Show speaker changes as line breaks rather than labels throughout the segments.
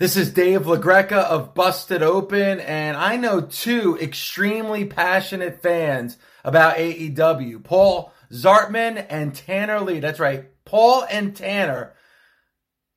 This is Dave LaGreca of Busted Open, and I know two extremely passionate fans about AEW Paul Zartman and Tanner Lee. That's right, Paul and Tanner.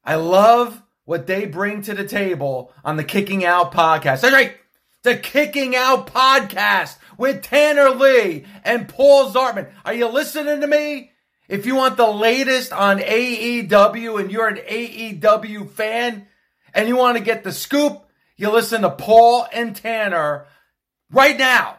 I love what they bring to the table on the Kicking Out podcast. That's right, the Kicking Out podcast with Tanner Lee and Paul Zartman. Are you listening to me? If you want the latest on AEW and you're an AEW fan and you want to get the scoop, you listen to Paul and Tanner right now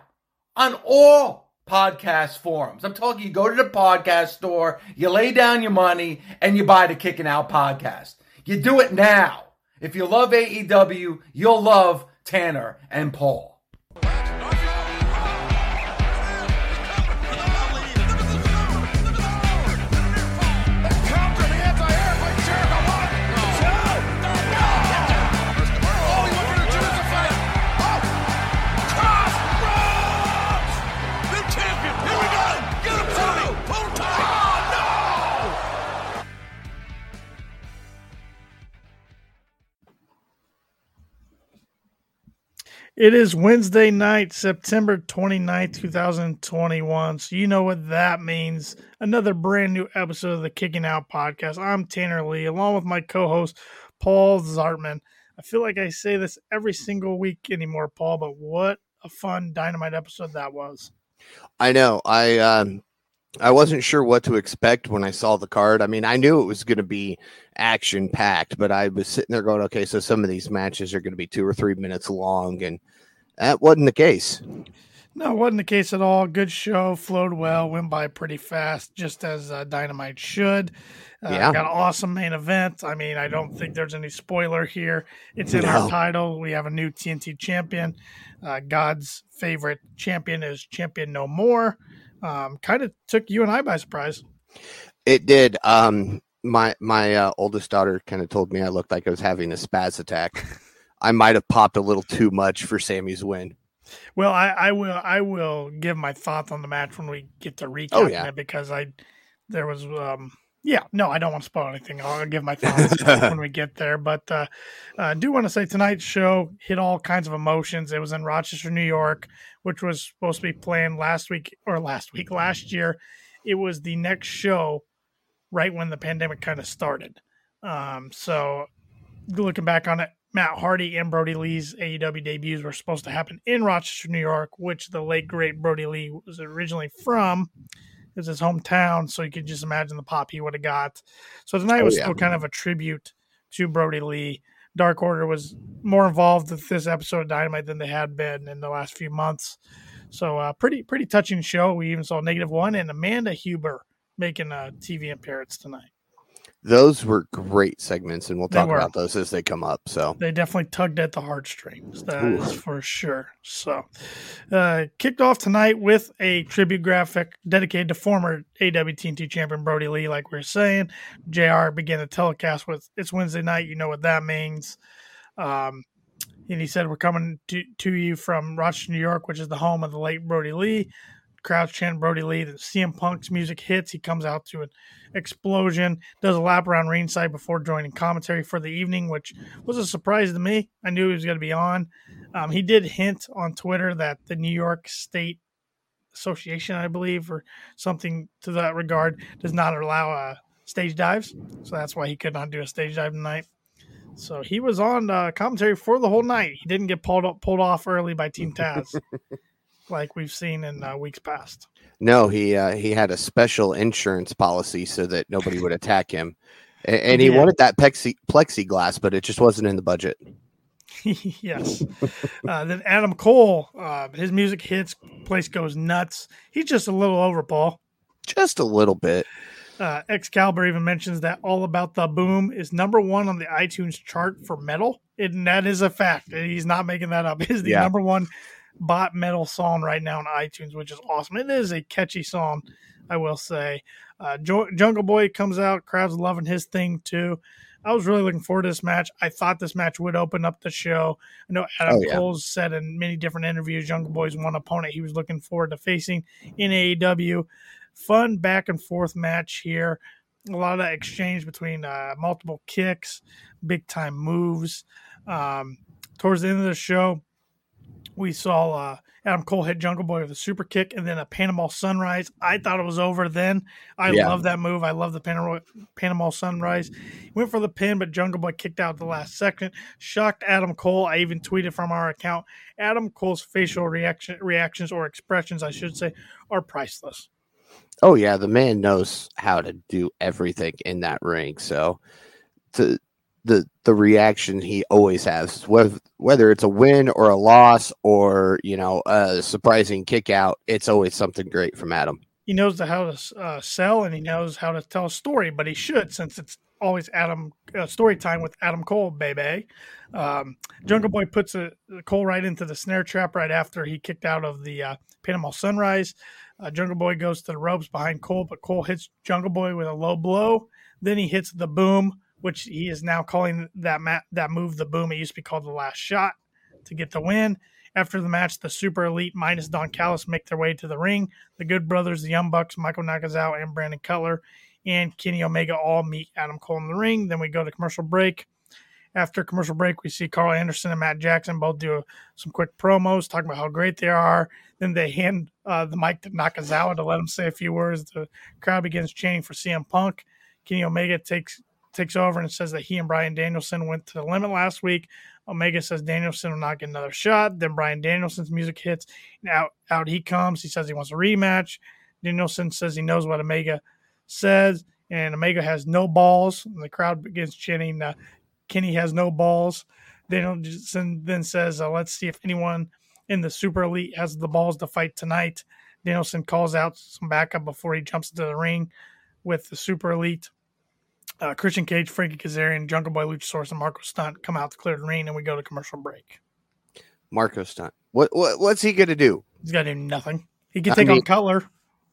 on all podcast forums. I'm talking you go to the podcast store, you lay down your money, and you buy the Kicking Out podcast. You do it now. If you love AEW, you'll love Tanner and Paul.
It is Wednesday night, September 29th, 2021. So you know what that means. Another brand new episode of the Kicking Out podcast. I'm Tanner Lee, along with my co host, Paul Zartman. I feel like I say this every single week anymore, Paul, but what a fun dynamite episode that was.
I know. I um I wasn't sure what to expect when I saw the card. I mean, I knew it was going to be action packed, but I was sitting there going, okay, so some of these matches are going to be two or three minutes long, and that wasn't the case.
No, it wasn't the case at all. Good show, flowed well, went by pretty fast, just as uh, Dynamite should. Uh, yeah. Got an awesome main event. I mean, I don't think there's any spoiler here. It's in no. our title. We have a new TNT champion. Uh, God's favorite champion is Champion No More um, kind of took you and I by surprise.
It did. Um, my my uh, oldest daughter kind of told me I looked like I was having a spaz attack. I might have popped a little too much for Sammy's win.
Well, I, I will I will give my thoughts on the match when we get to recap oh, yeah. it because I there was um yeah, no, I don't want to spoil anything. I'll give my thoughts when we get there. But uh, uh, I do want to say tonight's show hit all kinds of emotions. It was in Rochester, New York, which was supposed to be planned last week or last week, last year. It was the next show right when the pandemic kind of started. Um, so looking back on it, Matt Hardy and Brodie Lee's AEW debuts were supposed to happen in Rochester, New York, which the late great Brodie Lee was originally from is his hometown, so you could just imagine the pop he would have got. So tonight oh, was yeah. still kind of a tribute to Brodie Lee. Dark Order was more involved with this episode of Dynamite than they had been in the last few months. So uh, pretty pretty touching show. We even saw Negative One and Amanda Huber making a TV appearance tonight
those were great segments, and we'll talk about those as they come up. So
they definitely tugged at the heartstrings. That Ooh. is for sure. So, uh, kicked off tonight with a tribute graphic dedicated to former AWTNT champion Brodie Lee. Like we are saying, Jr. began the telecast with "It's Wednesday night." You know what that means. Um, and he said, "We're coming to, to you from Rochester, New York, which is the home of the late Brodie Lee." Crowds chant Brodie Lee. The CM Punk's music hits. He comes out to an explosion, does a lap around ringside before joining commentary for the evening, which was a surprise to me. I knew he was going to be on. Um, he did hint on Twitter that the New York State Association, I believe, or something to that regard, does not allow uh, stage dives. So that's why he could not do a stage dive tonight. So he was on uh, commentary for the whole night. He didn't get pulled up, pulled off early by Team Taz. like we've seen in uh, weeks past.
No, he uh, he had a special insurance policy so that nobody would attack him, and, and he yeah. wanted that plexi- plexiglass, but it just wasn't in the budget.
yes. uh, then Adam Cole, uh, his music hits, place goes nuts. He's just a little over, Paul.
Just a little bit.
Uh, Excalibur even mentions that All About the Boom is number one on the iTunes chart for metal. And that is a fact. He's not making that up. Is the yeah. number one bot metal song right now on iTunes, which is awesome. It is a catchy song, I will say. Uh, Jungle Boy comes out, crowds loving his thing too. I was really looking forward to this match. I thought this match would open up the show. I know Adam oh, yeah. Cole's said in many different interviews, Jungle Boy's one opponent he was looking forward to facing in AEW. Fun back and forth match here. a lot of exchange between uh, multiple kicks, big time moves. Um, towards the end of the show, we saw uh, Adam Cole hit Jungle Boy with a super kick and then a Panama Sunrise. I thought it was over then. I yeah. love that move. I love the Panama, Panama Sunrise. Went for the pin, but Jungle Boy kicked out the last second. Shocked Adam Cole. I even tweeted from our account. Adam Cole's facial reaction reactions or expressions, I should say, are priceless.
Oh yeah, the man knows how to do everything in that ring. So to the the reaction he always has, whether whether it's a win or a loss or you know a surprising kick out, it's always something great from Adam.
He knows how to uh, sell and he knows how to tell a story, but he should since it's always Adam uh, story time with Adam Cole, baby. Um, Jungle Boy puts a, Cole right into the snare trap right after he kicked out of the uh, Panama Sunrise. Uh, Jungle Boy goes to the ropes behind Cole, but Cole hits Jungle Boy with a low blow. Then he hits the boom which he is now calling that ma- that move the boom. It used to be called the last shot to get the win. After the match, the Super Elite minus Don Callis make their way to the ring. The Good Brothers, the Young Bucks, Michael Nakazawa, and Brandon Cutler, and Kenny Omega all meet Adam Cole in the ring. Then we go to commercial break. After commercial break, we see Karl Anderson and Matt Jackson both do some quick promos, talking about how great they are. Then they hand uh, the mic to Nakazawa to let him say a few words. The crowd begins chanting for CM Punk. Kenny Omega takes takes over and says that he and Bryan Danielson went to the limit last week. Omega says Danielson will not get another shot. Then Bryan Danielson's music hits, and out out he comes. He says he wants a rematch. Danielson says he knows what Omega says, and Omega has no balls. And the crowd begins chanting, uh, "Kenny has no balls." Danielson then says, uh, "Let's see if anyone in the Super Elite has the balls to fight tonight." Danielson calls out some backup before he jumps into the ring with the Super Elite uh, Christian Cage, Frankie Kazarian, Jungle Boy, Luchasaurus, and Marko Stunt come out to clear the ring, and we go to commercial break.
Marko Stunt. What, what what's he gonna do?
He's gonna do nothing. He can take mean, on Cutler.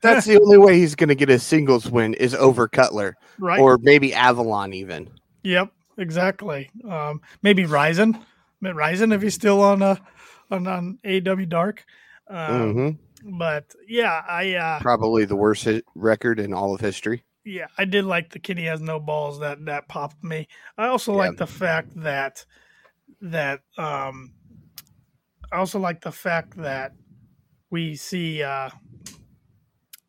That's the only way he's gonna get a singles win is over Cutler, right? Or maybe Avalon even.
Yep, exactly. Um, maybe Ryzen, Ryzen if he's still on uh on on AW Dark. Um, mm-hmm but yeah, I uh,
probably the worst record in all of history.
Yeah, I did like the Kenny has no balls that that popped me. I also yeah. like the fact that that um I also like the fact that we see uh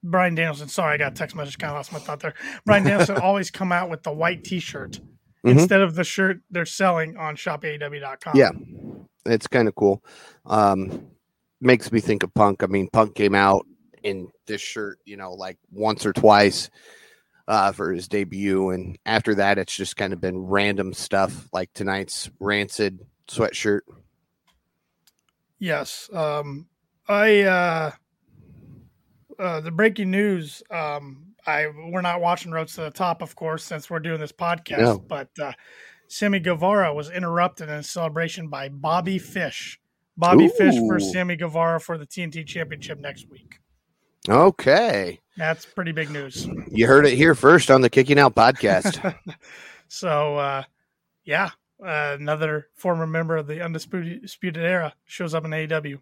Bryan Danielson. Sorry, I got text message. Kind of lost my thought there. Bryan Danielson always come out with the white T-shirt mm-hmm. instead of the shirt they're selling on ShopAW.com.
Yeah, it's kind of cool. Um, makes me think of Punk. I mean, Punk came out in this shirt, you know, like once or twice uh, for his debut, and after that, it's just kind of been random stuff like tonight's rancid sweatshirt.
Yes, um, I uh, uh, the breaking news. Um, I we're not watching Rhodes to the Top, of course, since we're doing this podcast, no. but uh, Sammy Guevara was interrupted in a celebration by Bobby Fish Bobby Ooh. Fish versus Sammy Guevara for the TNT Championship next week.
Okay.
That's pretty big news.
You heard it here first on the Kicking Out podcast.
so, uh, yeah, uh, another former member of the Undisputed, Era shows up in AEW.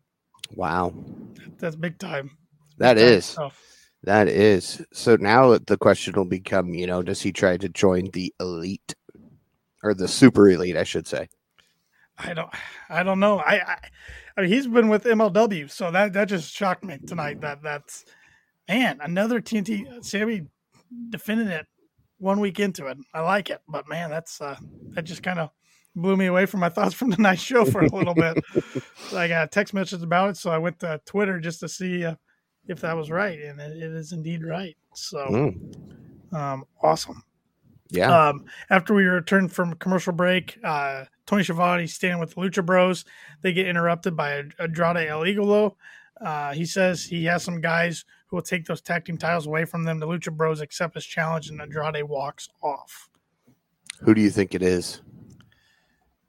Wow.
That's big time.
That big is. Time that is. So now the question will become, you know, does he try to join the elite or the super elite, I should say?
I don't, I don't know. I, I, I mean, he's been with MLW, so that that just shocked me tonight. That that's man, another TNT. Sammy defending it one week into it. I like it, but man, that's uh, that just kind of blew me away from my thoughts from the night show for a little bit. so I got text messages about it, so I went to Twitter just to see uh, if that was right, and it, it is indeed right. So, mm. um, awesome.
Yeah.
Um, after we return from commercial break, uh, Tony Schiavone standing with the Lucha Bros. They get interrupted by Andrade El Idolo. Uh, he says he has some guys who will take those tag team titles away from them. The Lucha Bros accept his challenge, and Andrade walks off.
Who do you think it is?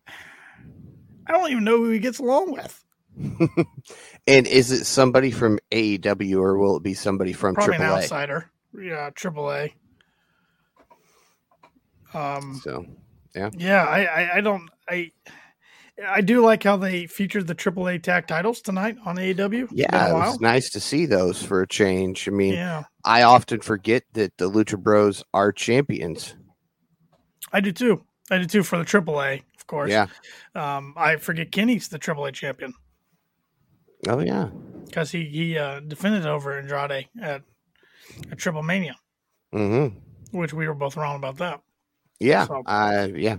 I don't even know who he gets along with.
and is it somebody from AEW or will it be somebody from
Probably
AAA?
an outsider. Yeah, AAA.
Um, so yeah,
yeah. I, I, I don't. I I do like how they featured the AAA tag titles tonight on AEW.
Yeah, it was nice to see those for a change. I mean,
yeah.
I often forget that the Lucha Bros are champions.
I do too. I do too for the AAA, of course.
Yeah.
Um, I forget Kenny's the AAA champion.
Oh yeah,
because he he uh, defended over Andrade at a Triple Mania,
mm-hmm.
which we were both wrong about that.
Yeah, so, uh, yeah.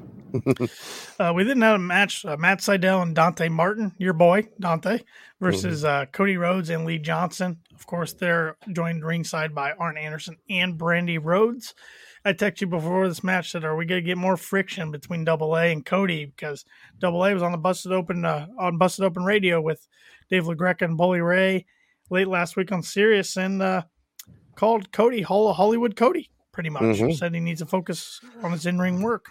Uh, we then had a match: uh, Matt Sydal and Dante Martin, your boy Dante, versus mm-hmm. Uh, Cody Rhodes and Lee Johnson. Of course, they're joined ringside by Arn Anderson and Brandi Rhodes. I texted you before this match said, "Are we going to get more friction between Double A and Cody?" Because Double A was on the Busted Open uh, on Busted Open Radio with Dave LaGreca and Bully Ray late last week on Sirius, and uh, called Cody Hollywood Cody pretty much. Mm-hmm. Said he needs to focus on his in ring work.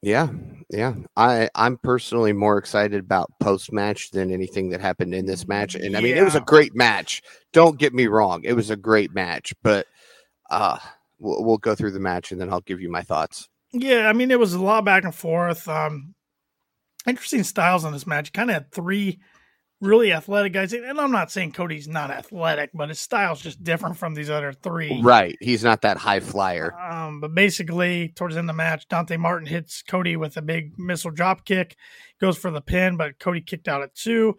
Yeah, yeah. I I'm personally more excited about post match than anything that happened in this match. And I mean, it was a great match. Don't get me wrong, it was a great match. But uh, we'll, we'll go through the match and then I'll give you my thoughts.
Yeah, I mean, it was a lot back and forth. Um, interesting styles in this match. Kind of had three really athletic guys. And I'm not saying Cody's not athletic, but his style's just different from these other three.
Right. He's not that high flyer.
Um, but basically, towards the end of the match, Dante Martin hits Cody with a big missile drop kick, goes for the pin, but Cody kicked out at two.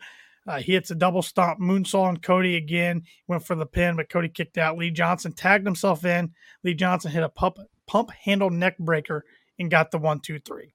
Uh, he hits a double stomp moonsault on Cody again. Went for the pin, but Cody kicked out. Lee Johnson tagged himself in. Lee Johnson hit a pump, pump handle neck breaker and got the one, two, three.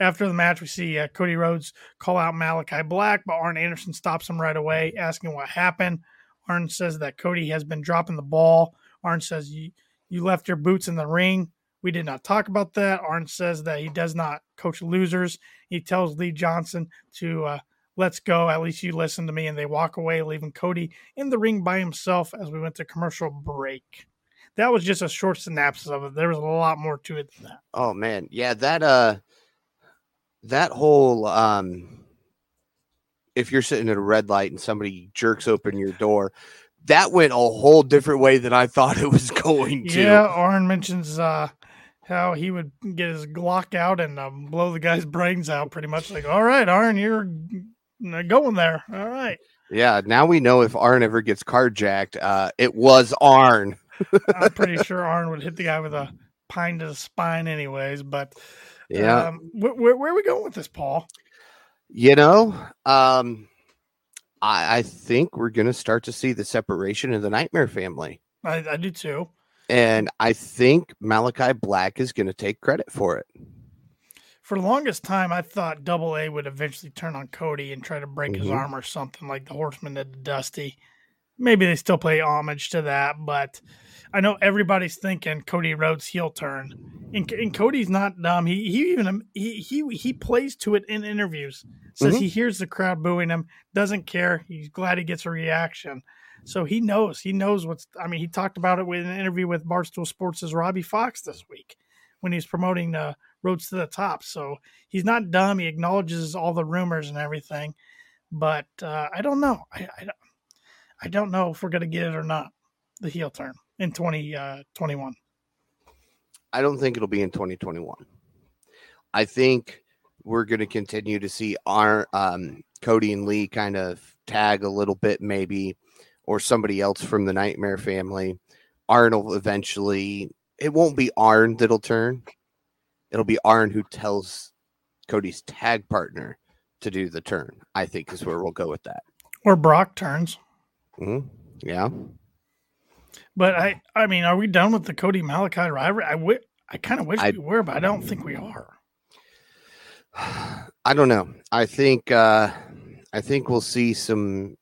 After the match, we see uh, Cody Rhodes call out Malakai Black, but Arn Anderson stops him right away, asking what happened. Arn says that Cody has been dropping the ball. Arn says, you, you left your boots in the ring. We did not talk about that. Arn says that he does not coach losers. He tells Lee Johnson to uh, let's go. At least you listen to me. And they walk away, leaving Cody in the ring by himself as we went to commercial break. That was just a short synopsis of it. There was a lot more to it than that.
Oh man, yeah, that uh that whole um if you're sitting at a red light and somebody jerks open your door that went a whole different way than i thought it was going to.
Yeah arn mentions uh how he would get his glock out and um, blow the guy's brains out pretty much like all right arn you're going there. All right.
Yeah now we know if arn ever gets carjacked uh it was arn.
I'm pretty sure arn would hit the guy with a pine to the spine anyways but
yeah.
Um, where, where, where, are we going with this, Paul?
You know, um, I, I think we're going to start to see the separation of the Nightmare family.
I, I do too.
And I think Malakai Black is going to take credit for it.
For the longest time, I thought Double A would eventually turn on Cody and try to break mm-hmm. his arm or something like the Horseman did to Dusty. Maybe they still play homage to that, but I know everybody's thinking Cody Rhodes heel turn, and, and Cody's not dumb. He he even he he he plays to it in interviews. Says mm-hmm. he hears the crowd booing him, doesn't care. He's glad he gets a reaction. So he knows. He knows what's. I mean, he talked about it with an interview with Barstool Sports' Robbie Fox this week when he's promoting the Rhodes to the Top. So he's not dumb. He acknowledges all the rumors and everything. But uh, I don't know. I, I, I don't know if we're going to get it or not. The heel turn in 2021? Uh,
I don't think it'll be in 2021. I think we're going to continue to see our um, Cody and Lee kind of tag a little bit, maybe, or somebody else from the Nightmare family. Arnold eventually, it won't be Arn that'll turn. It'll be Arn who tells Cody's tag partner to do the turn. I think is where we'll go with that.
Or Brock turns.
Mm-hmm. Yeah.
But I, I mean, are we done with the Cody Malakai rivalry? I, w- I kind of wish I, we were, but I don't think we are.
I don't know. I think, uh, I think we'll see some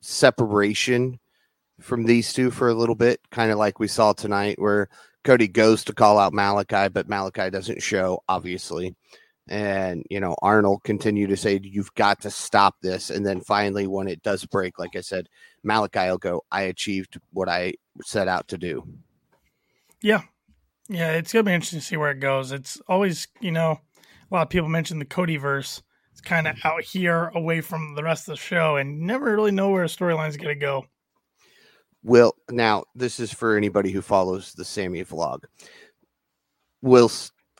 separation from these two for a little bit, kind of like we saw tonight, where Cody goes to call out Malakai, but Malakai doesn't show, obviously. And, you know, Arnold continue to say, You've got to stop this. And then finally, when it does break, like I said, Malakai will go, I achieved what I set out to do.
Yeah. Yeah, it's gonna be interesting to see where it goes. It's always, you know, a lot of people mention the Cody verse. It's kind of mm-hmm. out here away from the rest of the show and never really know where a storyline's gonna go.
Well, now this is for anybody who follows the Sammy vlog. Will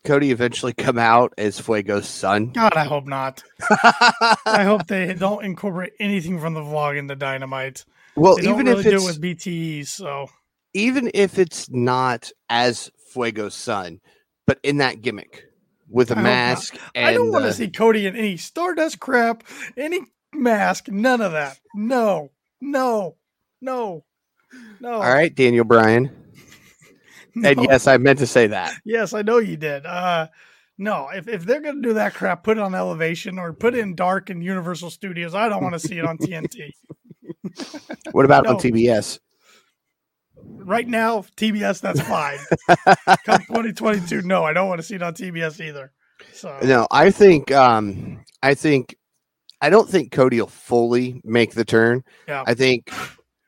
Cody eventually come out as Fuego's son?
God, I hope not. I hope they don't incorporate anything from the vlog into Dynamite.
Well,
they
even
really
if it's
do it with BTE, so
even if it's not as Fuego's son, but in that gimmick with a
I
mask, and
I don't want
uh,
to see Cody in any Stardust crap, any mask, none of that. No, no, no, no.
All right, Daniel Bryan.
no.
And yes, I meant to say that.
Yes, I know you did. Uh, no, if, if they're gonna do that crap, put it on Elevation or put it in Dark and Universal Studios. I don't want to see it on TNT.
What about on TBS?
right now, TBS, that's fine. Come 2022, no, I don't want to see it on TBS either. So
No, I think um I think I don't think Cody will fully make the turn.
Yeah.
I think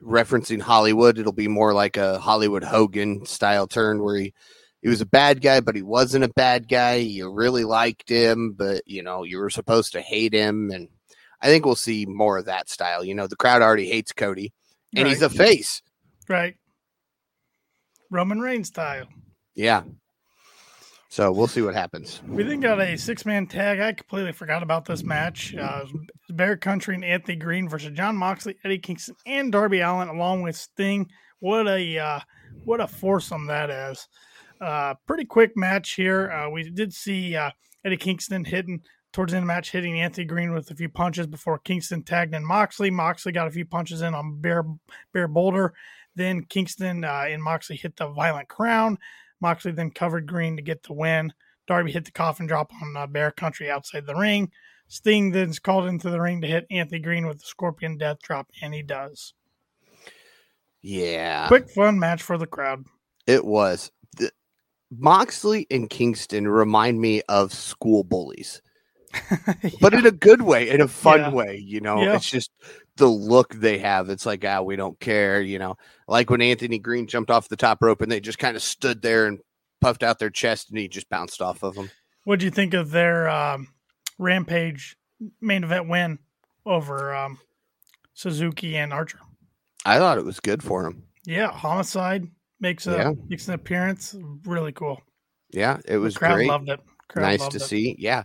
referencing Hollywood, it'll be more like a Hollywood Hogan style turn where he he was a bad guy, but he wasn't a bad guy. You really liked him, but you know, you were supposed to hate him and I think we'll see more of that style. You know, the crowd already hates Cody and he's a face.
right, Roman Reigns style.
Yeah. So we'll see what happens.
We then got a six man tag. I completely forgot about this match. Uh, Bear Country and Anthony Green versus Jon Moxley, Eddie Kingston, and Darby Allin, along with Sting. What a uh, what a foursome that is. Uh, pretty quick match here. Uh, we did see uh, Eddie Kingston hitting towards the end of the match, hitting Anthony Green with a few punches before Kingston tagged in Moxley. Moxley got a few punches in on Bear Bear Boulder. Then Kingston uh, and Moxley hit the Violent Crown. Moxley then covered Green to get the win. Darby hit the coffin drop on uh, Bear Country outside the ring. Sting then's called into the ring to hit Anthony Green with the Scorpion Death Drop, and he does.
Yeah.
Quick, fun match for the crowd.
It was. The, Moxley and Kingston remind me of school bullies, but in a good way, in a fun
Yeah.
way. You know,
Yeah.
it's just the look they have. It's like, ah, we don't care. You know, like when Anthony Green jumped off the top rope and they just kind of stood there and puffed out their chest and he just bounced off of them.
What do you think of their um, Rampage main event win over um, Suzuki and Archer?
I thought it was good for him.
Yeah, Homicide makes a
Yeah.
makes an appearance. Really cool.
Yeah, it was
the crowd
great.
loved it. Crowd
nice
loved
to
it.
see. Yeah,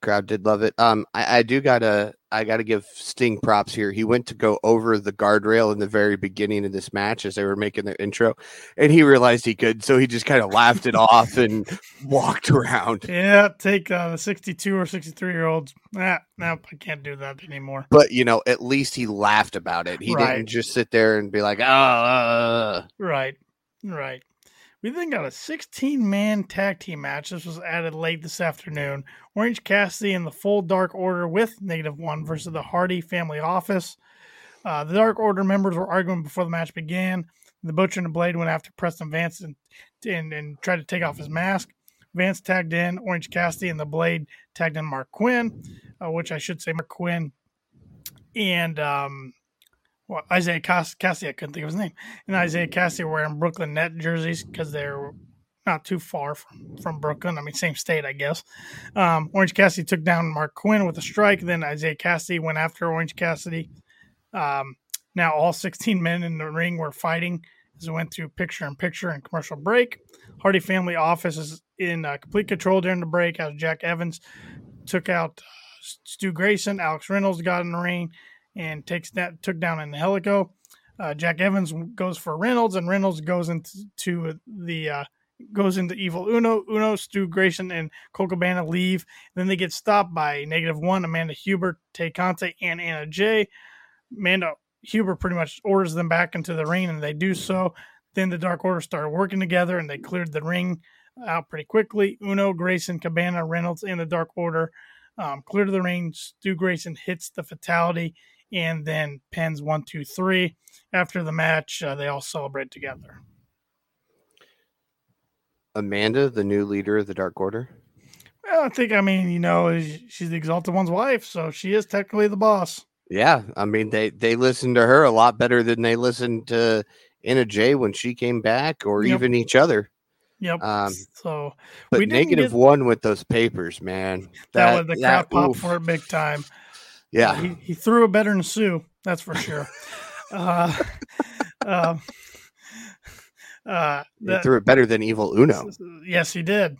crowd did love it. Um, I, I do gotta, I gotta give Sting props here. He went to go over the guardrail in the very beginning of this match as they were making their intro, and he realized he could, so he just kind of laughed it off and walked around.
Yeah, take uh, the 62 or 63 year olds. Nah, no, I can't do that anymore.
But you know, at least he laughed about it. He
Right.
didn't just sit there and be like, "Oh." uh."
Right, right. We then got a 16 man tag team match. This was added late this afternoon. Orange Cassidy and the full Dark Order with Negative One versus the Hardy Family Office. Uh, the Dark Order members were arguing before the match began. The Butcher and the Blade went after Preston Vance and, and, and tried to take off his mask. Vance tagged in Orange Cassidy and the Blade tagged in Marq Quen, uh, which I should say Marq Quen and um, well, Isaiah Cass- Cassidy. I couldn't think of his name and Isaiah Cassie were wearing Brooklyn Net jerseys because they're not too far from, from Brooklyn. I mean, same state, I guess. Um, Orange Cassidy took down Marq Quen with a strike. Then Isiah Kassidy went after Orange Cassidy. Um, now all 16 men in the ring were fighting as we went through picture in picture and commercial break. Hardy family office is in uh, complete control during the break as Jack Evans took out uh, Stu Grayson. Alex Reynolds got in the ring and takes that took down Angelico. Uh, Jack Evans goes for Reynolds, and Reynolds goes into to the uh, goes into Evil Uno. Uno, Stu Grayson, and Colt Cabana leave. then they get stopped by Negative One, Amanda Huber, Tay Conti, and Anna Jay. Amanda Huber pretty much orders them back into the ring, and they do so. Then the Dark Order started working together, and they cleared the ring out pretty quickly. Uno, Grayson, Cabana, Reynolds, and the Dark Order um, clear to the ring. Stu Grayson hits the fatality and then pins one, two, three. After the match, uh, they all celebrate together.
Amanda, the new leader of the Dark Order.
Well, I think, I mean, you know, she's the Exalted One's wife, so she is technically the boss.
Yeah, I mean they they listened to her a lot better than they listened to Anna Jay when she came back, or
Yep.
even each other.
Yep.
Um,
so
But
We
negative
get-
one with those papers, man.
that, was the popped
oof.
for it big time.
Yeah,
He, he threw it better than Sue, that's for sure. uh, um, uh,
he threw it better than Evil Uno.
Yes, he did.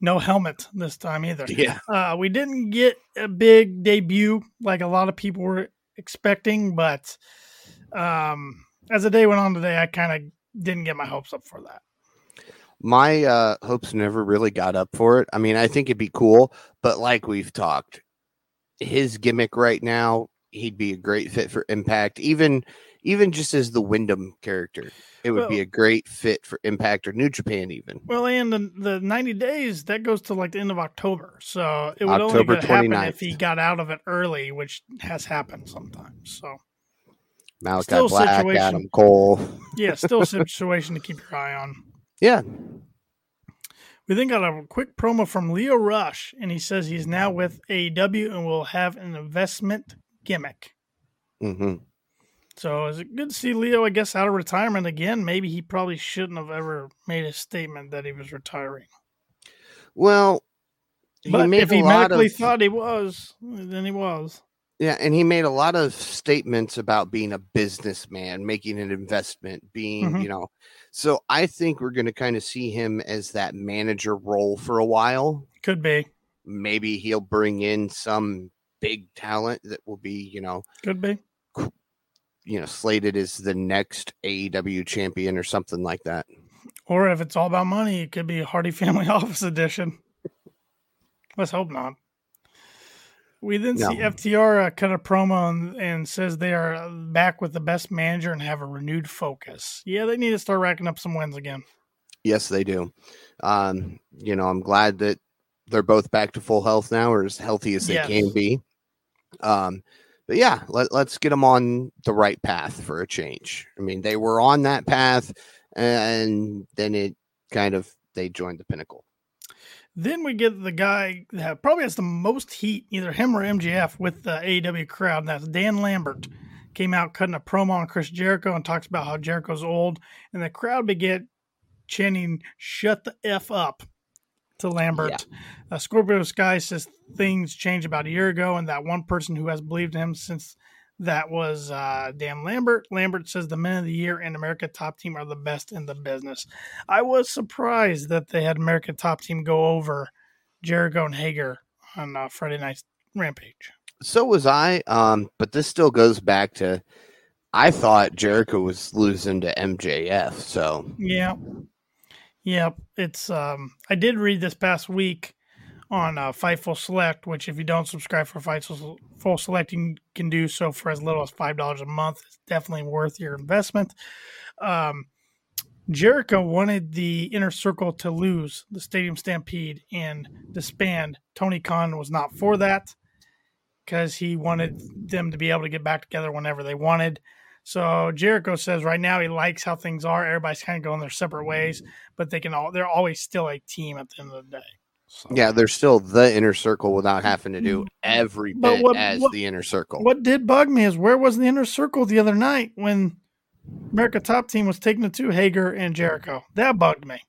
no helmet this time either.
Yeah.
Uh, we didn't get a big debut like a lot of people were expecting, but um, as the day went on today, I kind of didn't get my hopes up for that.
My uh, hopes never really got up for it. I mean, I think it'd be cool, but like we've talked, his gimmick right now, he'd be a great fit for Impact. Even even just as the Windham character, it would well, be a great fit for Impact or New Japan. Even
well, and the, the ninety days that goes to like the end of October, so it would October only happen if he got out of it early, which has happened sometimes. So
Malakai still Black, Adam Cole,
yeah, still a situation to keep your eye on.
Yeah.
We then got a quick promo from Lio Rush, and he says he's now with AEW and will have an investment gimmick.
Mm-hmm.
So is it good to see Lio, I guess, out of retirement again? Maybe he probably shouldn't have ever made a statement that he was retiring.
Well,
but if he medically of... thought he was, then he was.
Yeah, and he made a lot of statements about being a businessman, making an investment, being, mm-hmm. you know. So I think we're going to kind of see him as that manager role for a while.
Could be.
Maybe he'll bring in some big talent that will be, you know,
could be
you know slated as the next AEW champion or something like that.
Or if it's all about money, it could be a Hardy Family Office Edition. Let's hope not. We then no. see FTR uh, cut a promo and, and, says they are back with the best manager and have a renewed focus. Yeah, they need to start racking up some wins again.
Yes, they do. Um, you know, I'm glad that they're both back to full health now, or as healthy as they yes. can be. Um, but yeah, let, let's get them on the right path for a change. I mean, they were on that path, and then it kind of they joined the pinnacle.
Then we get the guy that probably has the most heat, either him or MJF, with the AEW crowd, and that's Dan Lambert. Came out cutting a promo on Chris Jericho and talks about how Jericho's old, and the crowd began chanting "Shut the f up." to Lambert. Yeah. Uh, Scorpio Sky says things changed about a year ago, and that one person who has believed him since that was uh, Dan Lambert. Lambert says the men of the year and America Top Team are the best in the business. I was surprised that they had America Top Team go over Jericho and Hager on uh, Friday night's Rampage.
So was I, um, but this still goes back to I thought Jericho was losing to MJF. So
yeah, yeah, it's um I did read this past week on uh, Fightful Select, which if you don't subscribe for Fightful Select, you can do so for as little as five dollars a month. It's definitely worth your investment. Um, Jericho wanted the inner circle to lose the Stadium Stampede and disband. Tony Khan was not for that because he wanted them to be able to get back together whenever they wanted. So Jericho says right now he likes how things are. Everybody's kind of going their separate ways, but they can all they're always still a team at the end of the day.
So. Yeah, they're still the inner circle without having to do every bit what, as what, the inner circle.
What did bug me is where was the inner circle the other night when America Top Team was taking it to Hager and Jericho? That bugged me.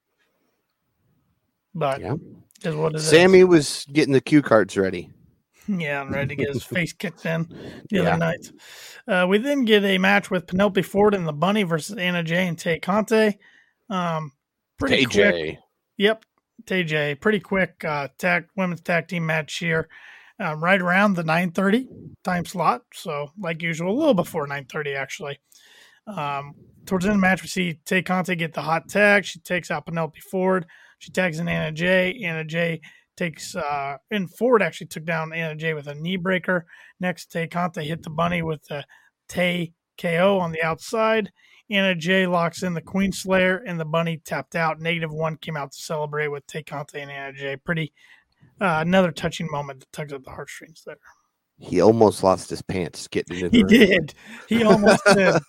But yeah. is what it
Sammy
is.
was getting the cue cards ready.
Yeah, I'm ready to get his face kicked in the yeah. other night. Uh, we then get a match with Penelope Ford and the Bunny versus Anna Jay and Tay Conti. Um, pretty TJ. quick. Yep, TJ. Pretty quick uh, tag women's tag team match here. Um, right around the 9:30 time slot, so like usual, a little before 9:30 actually. Um, towards the end of the match, we see Tay Conti get the hot tag. She takes out Penelope Ford. She tags in Anna Jay. Anna Jay takes uh and Ford actually took down Anna Jay with a knee breaker. Next, Tay Conti hit the bunny with the Tay KO on the outside. Anna Jay locks in the Queen Slayer and the bunny tapped out. Negative one came out to celebrate with Tay and Anna Jay. Pretty uh, another touching moment that tugs at the heartstrings there.
He almost lost his pants getting into
He did. He almost did.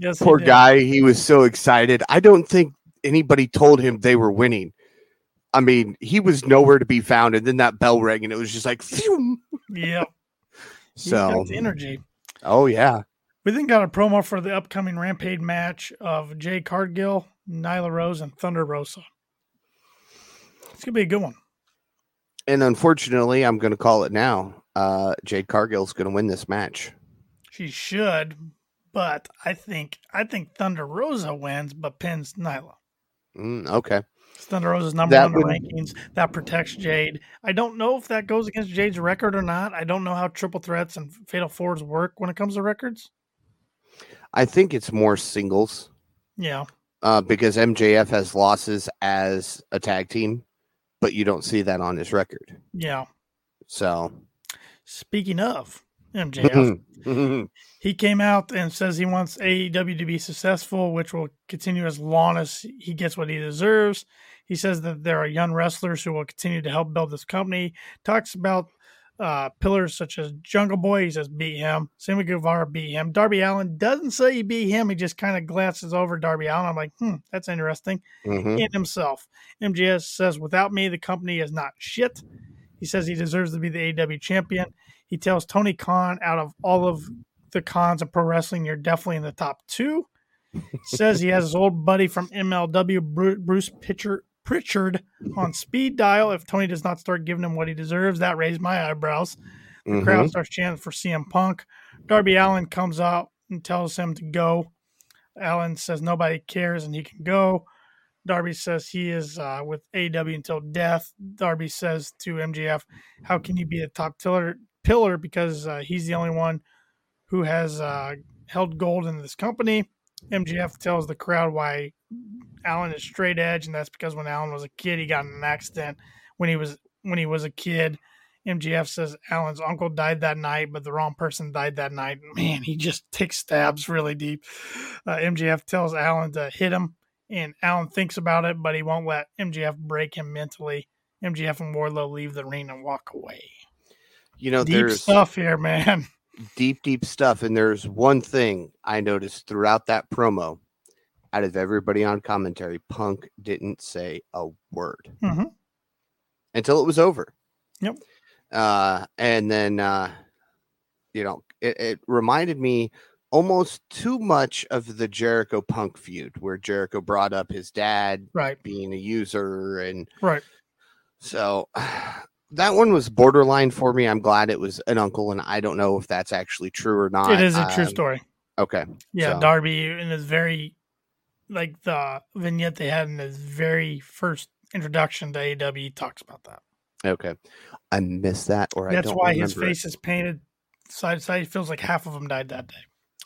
Yes, Poor he guy. He was so excited. I don't think anybody told him they were winning. I mean, he was nowhere to be found, and then that bell rang, and it was just like, phew.
Yep.
so
energy.
Oh yeah.
We then got a promo for the upcoming Rampage match of Jade Cargill, Nyla Rose, and Thunder Rosa. It's gonna be a good one.
And unfortunately, I'm going to call it now. Uh, Jade Cargill's going to win this match.
She should, but I think I think Thunder Rosa wins, but pins Nyla.
Mm, okay.
Thunder Rosa's number that one in the rankings. That protects Jade. I don't know if that goes against Jade's record or not. I don't know how triple threats and fatal fours work when it comes to records.
I think it's more singles.
Yeah.
Uh, because MJF has losses as a tag team, but you don't see that on his record.
Yeah.
So,
speaking of MJF, he came out and says he wants AEW to be successful, which will continue as long as he gets what he deserves. He says that there are young wrestlers who will continue to help build this company. Talks about uh, pillars such as Jungle Boy. He says beat him. Sammy Guevara beat him. Darby Allin doesn't say he beat him. He just kind of glances over Darby Allin. I'm like, hmm, that's interesting. Mm-hmm. In himself, MJF says, without me, the company is not shit. He says he deserves to be the AW champion. He tells Tony Khan, out of all of the cons of pro wrestling, you're definitely in the top two. says he has his old buddy from MLW, Bruce Pitcher, Pritchard on speed dial. If Tony does not start giving him what he deserves, that raised my eyebrows. The mm-hmm. crowd starts chanting for CM Punk. Darby Allin comes out and tells him to go. Allin says nobody cares and he can go. Darby says he is uh, with AW until death. Darby says to MJF, "How can you be a top pillar? Pillar because uh, he's the only one who has uh, held gold in this company." MJF tells the crowd why Allin is straight edge, and that's because when Allin was a kid, he got in an accident when he was when he was a kid. MJF says Allin's uncle died that night, but the wrong person died that night. Man, he just takes stabs really deep. Uh, MJF tells Allin to hit him, and Allin thinks about it, but he won't let MJF break him mentally. MJF and Wardlow leave the ring and walk away.
You know,
deep
there's
stuff here, man.
Deep, deep stuff. And there's one thing I noticed throughout that promo out of everybody on commentary, Punk didn't say a word
mm-hmm.
until it was over.
Yep.
Uh, and then, uh, you know, it, it reminded me almost too much of the Jericho Punk feud, where Jericho brought up his dad
right.
being a user, and
right.
So that one was borderline for me. I'm glad it was an uncle, and I don't know if that's actually true or not.
It is a true um, story.
Okay.
Yeah, so. Darby in his very like the vignette they had in his very first introduction to AEW talks about that.
Okay, I missed that, or
that's why his face it. is painted side to side. It feels like half of them died that day.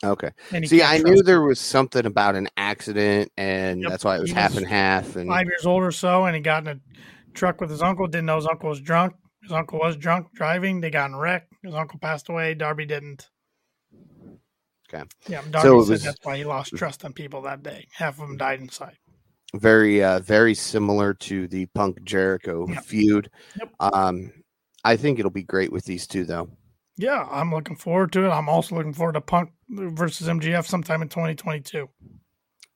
Okay. See, I knew there was something about an accident, and yep. that's why it was half and half. And
five years old or so, and he got in a truck with his uncle. Didn't know his uncle was drunk. His uncle was drunk driving. They got in a wreck. His uncle passed away. Darby didn't.
Okay.
Yeah, Darby so was, that's why he lost trust on people that day. Half of them died inside.
Very, uh, very similar to the Punk Jericho yep. feud. Yep. Um, I think it'll be great with these two, though.
Yeah, I'm looking forward to it. I'm also looking forward to Punk versus MJF sometime in 2022.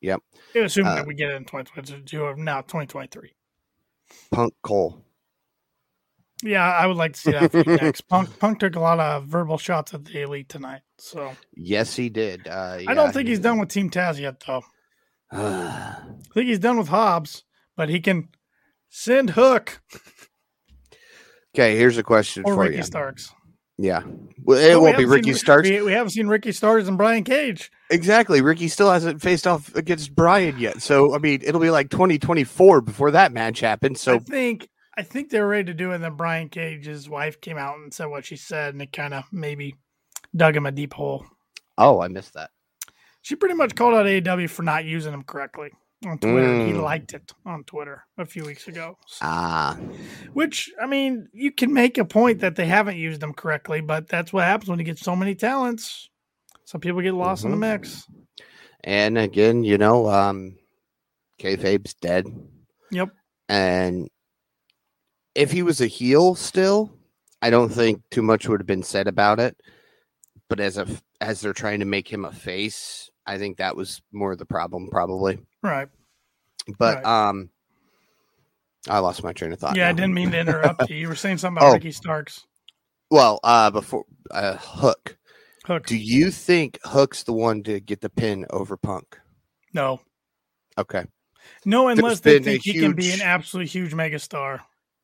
Yep.
Assuming uh, that we get it in 2022 or now 2023.
Punk Cole.
Yeah, I would like to see that next. Punk Punk took a lot of verbal shots at the elite tonight. So
yes, he did. Uh,
yeah, I don't think he's done with Team Taz yet, though. I think he's done with Hobbs, but he can send Hook.
Okay, here's a question
or
for
Ricky
you.
Starks.
Yeah, well, it won't be Ricky
seen,
Starks.
We, we, haven't seen Ricky Starks and Brian Cage.
Exactly. Ricky still hasn't faced off against Brian yet, so I mean, it'll be like 2024 before that match happens. So
I think I think they were ready to do it. And then Brian Cage's wife came out and said what she said, and it kind of maybe dug him a deep hole.
Oh, I missed that.
She pretty much called out AEW for not using him correctly on Twitter. Mm. He liked it on Twitter a few weeks ago.
So. Ah.
Which, I mean, you can make a point that they haven't used them correctly, but that's what happens when you get so many talents. Some people get lost mm-hmm. in the mm-hmm. mix.
And again, you know, um, kayfabe's dead.
Yep.
And if he was a heel still, I don't think too much would have been said about it. But as a as they're trying to make him a face, I think that was more the problem, probably.
Right.
But right. um, I lost my train of thought.
Yeah,
now.
I didn't mean to interrupt you. You were saying something about oh. Ricky Starks.
Well, uh, before uh, Hook.
Hook.
Do you think Hook's the one to get the pin over Punk?
No.
Okay.
No, unless they think he huge... can be an absolute huge megastar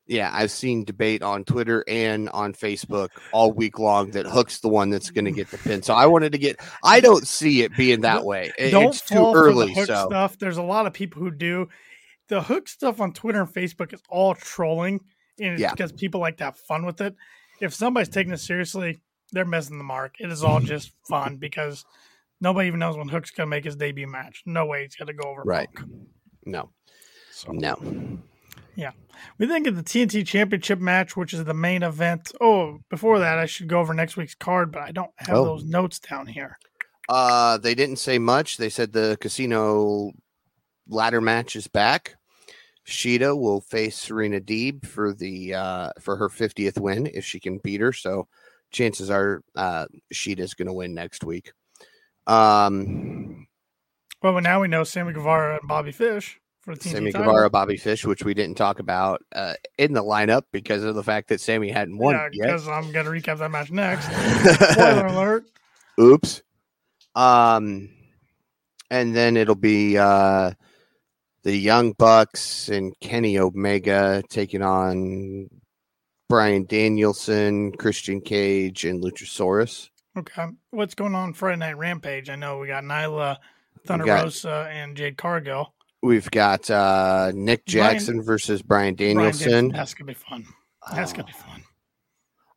yeah, I've seen debate on Twitter and on Facebook all week long that Hook's the one that's going to get the pin. So I wanted to get. I don't see it being that way. It,
don't
it's too early.
so stuff. There's a lot of people who do. the hook stuff on Twitter and Facebook is all trolling, and it's
Yeah.
because people like to have fun with it. If somebody's taking it seriously, they're missing the mark. It is all just fun because nobody even knows when Hook's gonna make his debut match. No way he's gonna go over
Right.
Punk.
No,
So
no.
We then get the TNT Championship match, which is the main event. Oh, before that, I should go over next week's card, but I don't have
Oh.
those notes down here.
Uh, they didn't say much. They said the casino ladder match is back. Shida will face Serena Deeb for the uh for her 50th win if she can beat her. So chances are uh Shida's going to win next week. Um
Well, now we know Sammy Guevara and Bobby Fish for the TNT
Sammy
title.
Guevara, Bobby Fish, which we didn't talk about uh, in the lineup because of the fact that Sammy hadn't won
yeah,
yet.
because I'm gonna recap that match next. Spoiler alert.
Oops. Um, and then it'll be uh the Young Bucks and Kenny Omega taking on Bryan Danielson, Christian Cage, and Luchasaurus.
Okay. What's going on Friday Night Rampage? I know we got Nyla, Thunder
got-
Rosa, and Jade Cargill.
We've got uh Nick
Brian-
Jackson versus Brian
Bryan
Danielson.
Danielson. That's gonna be fun. That's
Oh,
gonna be fun.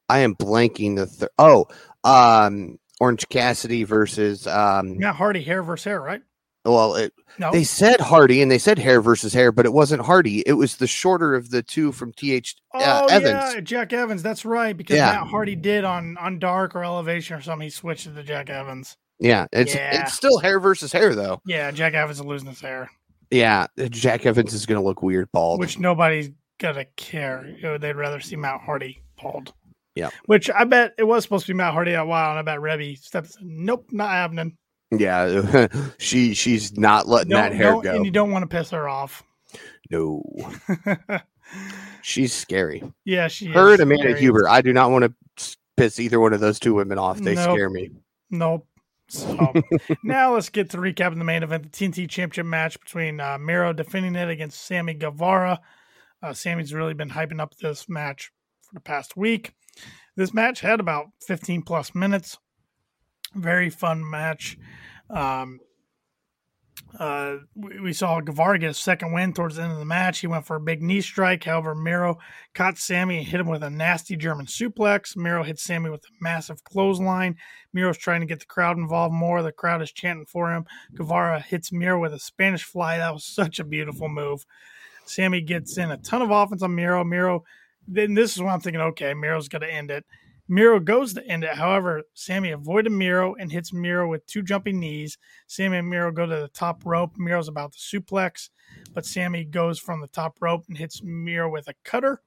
I am blanking the third. Oh, um, Orange Cassidy versus um.
Matt Hardy hair versus hair, right?
Well, it,
No.
they said Hardy and they said hair versus hair, but it wasn't Hardy. It was the shorter of the two from TH
oh
uh, Evans.
yeah, Jack Evans. That's right. Because
Yeah.
Matt Hardy did on on Dark or Elevation or something. He switched to the Jack Evans.
Yeah, it's
Yeah.
it's still hair versus hair though.
Yeah, Jack Evans is losing his hair,
Yeah, Jack Evans is going to look weird bald.
which nobody's gonna care. You know, they'd rather see Matt Hardy bald.
Yeah,
Which I bet it was supposed to be Matt Hardy a while, and I bet Reby steps. Nope, not happening.
yeah, she she's not letting
No,
that hair
no,
go.
and you don't want to piss her off.
no, she's scary.
yeah, she.
Her and Amanda
scary.
Huber. I do not want to piss either one of those two women off. They
Nope.
scare me.
Nope. So now let's get to recapping the main event, the TNT Championship match between uh, Miro defending it against Sammy Guevara. Uh, Sammy's really been hyping up this match for the past week. This match had about 15 plus minutes. Very fun match. Um, uh, we, saw Guevara get a second win towards the end of the match. He went for a big knee strike. However, Miro caught Sammy and hit him with a nasty German suplex. Miro hit Sammy with a massive clothesline. Miro's trying to get the crowd involved more. The crowd is chanting for him. Guevara hits Miro with a Spanish fly. That was such a beautiful move. Sammy gets in a ton of offense on Miro. Miro, then this is when I'm thinking, okay, Miro's going to end it. Miro goes to end it. However, Sammy avoided Miro and hits Miro with two jumping knees. Sammy and Miro go to the top rope. Miro's about to suplex, but Sammy goes from the top rope and hits Miro with a cutter.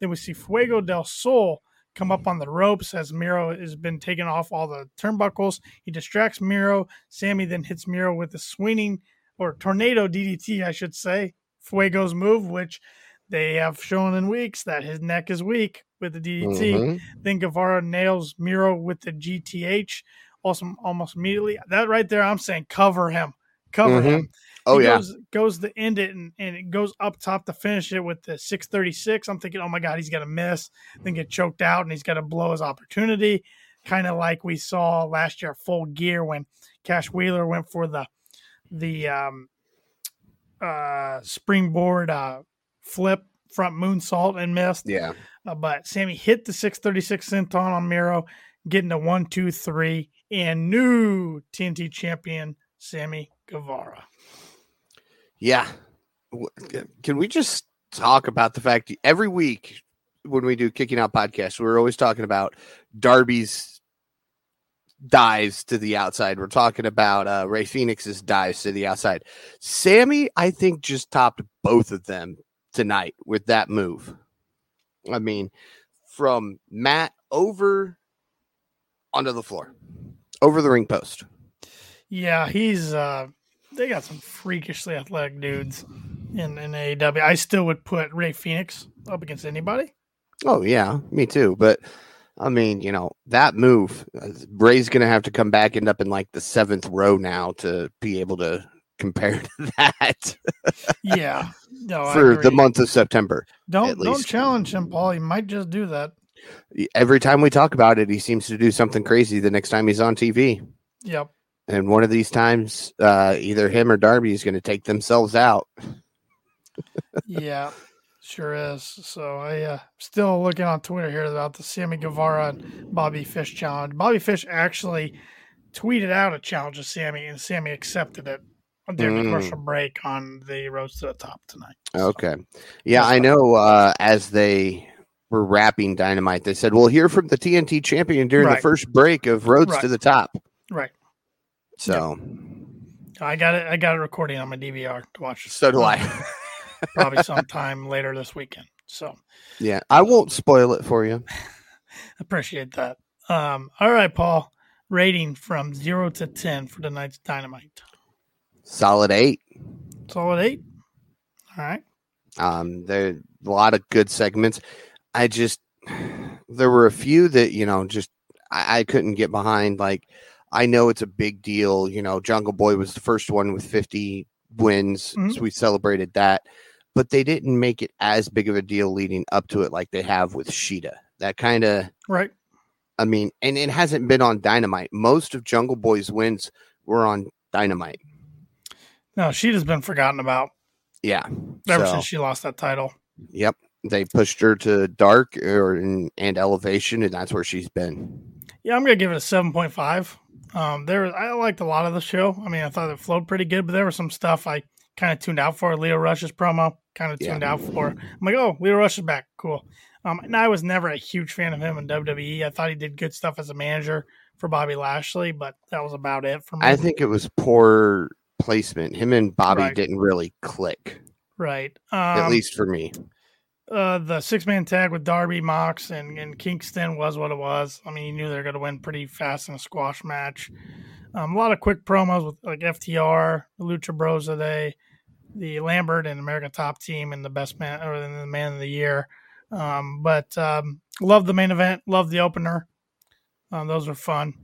Then we see Fuego del Sol come up on the ropes as Miro has been taking off all the turnbuckles. He distracts Miro. Sammy then hits Miro with a swinging or tornado DDT, I should say. Fuego's move, which they have shown in weeks that his neck is weak with the DDT.
Mhm.
Then Guevara nails Miro with the GTH also almost immediately. That right there, I'm saying cover him. Cover
Mhm.
him.
Oh
He
yeah,
goes, goes to end it and, and it goes up top to finish it with the 636. I'm thinking, oh my God, he's gonna miss, then get choked out, and he's gonna blow his opportunity. Kind of like we saw last year, full gear when Cash Wheeler went for the the um uh springboard uh flip front moonsault and missed.
yeah.
Uh, but Sammy hit the 636 centon on Miro, getting a one, two, three, and new TNT champion Sammy Guevara.
Yeah. Can we just talk about the fact every week when we do kicking out podcasts, we're always talking about Darby's dives to the outside. We're talking about uh, Rey Fenix's dives to the outside. Sammy, I think, just topped both of them tonight with that move. I mean, from Matt over onto the floor, over the ring post.
Yeah, he's uh they got some freakishly athletic dudes in, in AEW. I still would put Rey Fenix up against anybody.
Oh yeah, me too. But I mean, you know, that move, uh, Rey's gonna have to come back, end up in like the seventh row now to be able to compare to that
Yeah. No,
for the month of September.
Don't don't challenge him, Paul. He might just do that.
Every time we talk about it, he seems to do something crazy the next time he's on TV.
Yep.
And one of these times, uh, either him or Darby is going to take themselves out.
yeah, sure is. So I uh, still looking on Twitter here about the Sammy Guevara and Bobby Fish challenge. Bobby Fish actually tweeted out a challenge to Sammy, and Sammy accepted it during mm. the commercial break on the Rhodes to the Top tonight.
So, okay, yeah, I know. Uh, as they were wrapping Dynamite, they said, "We'll hear from the TNT champion during right. the first break of Rhodes right. to the Top."
Right.
So.
I got it. I got a recording on my DVR to watch.
So do I.
probably sometime later this weekend. So.
Yeah, I won't spoil it for you.
Appreciate that. Um, all right, Paul. Rating from zero to ten for tonight's Dynamite.
Solid eight.
Solid eight. All right.
Um, there a lot of good segments. I just there were a few that you know just I, I couldn't get behind. Like I know it's a big deal. You know, Jungle Boy was the first one with 50 wins, mm-hmm. so we celebrated that. But they didn't make it as big of a deal leading up to it like they have with Shida. That kind of
right.
I mean, and it hasn't been on Dynamite. Most of Jungle Boy's wins were on Dynamite.
No, Shida's been forgotten about.
Yeah,
ever so, since she lost that title.
Yep, they pushed her to Dark or and Elevation, and that's where she's been.
Yeah, I'm gonna give it a seven point five. Um, there, I liked a lot of the show. I mean, I thought it flowed pretty good, but there was some stuff I kind of tuned out for. Lio Rush's promo, kind of tuned yeah. out for. I'm like, oh, Leo Rush is back, cool. Um, and I was never a huge fan of him in WWE. I thought he did good stuff as a manager for Bobby Lashley, but that was about it for me.
I think it was poor placement. Him and Bobby right. didn't really click.
Right.
Um, At least for me
uh, the six man tag with Darby, Mox, and, and Kingston was what it was. I mean, you knew they were going to win pretty fast in a squash match. Um, a lot of quick promos with like FTR, the Lucha Bros the the Lambert and American Top Team, and the best man or the man of the year. Um, but um, love the main event, love the opener. Um, those were fun.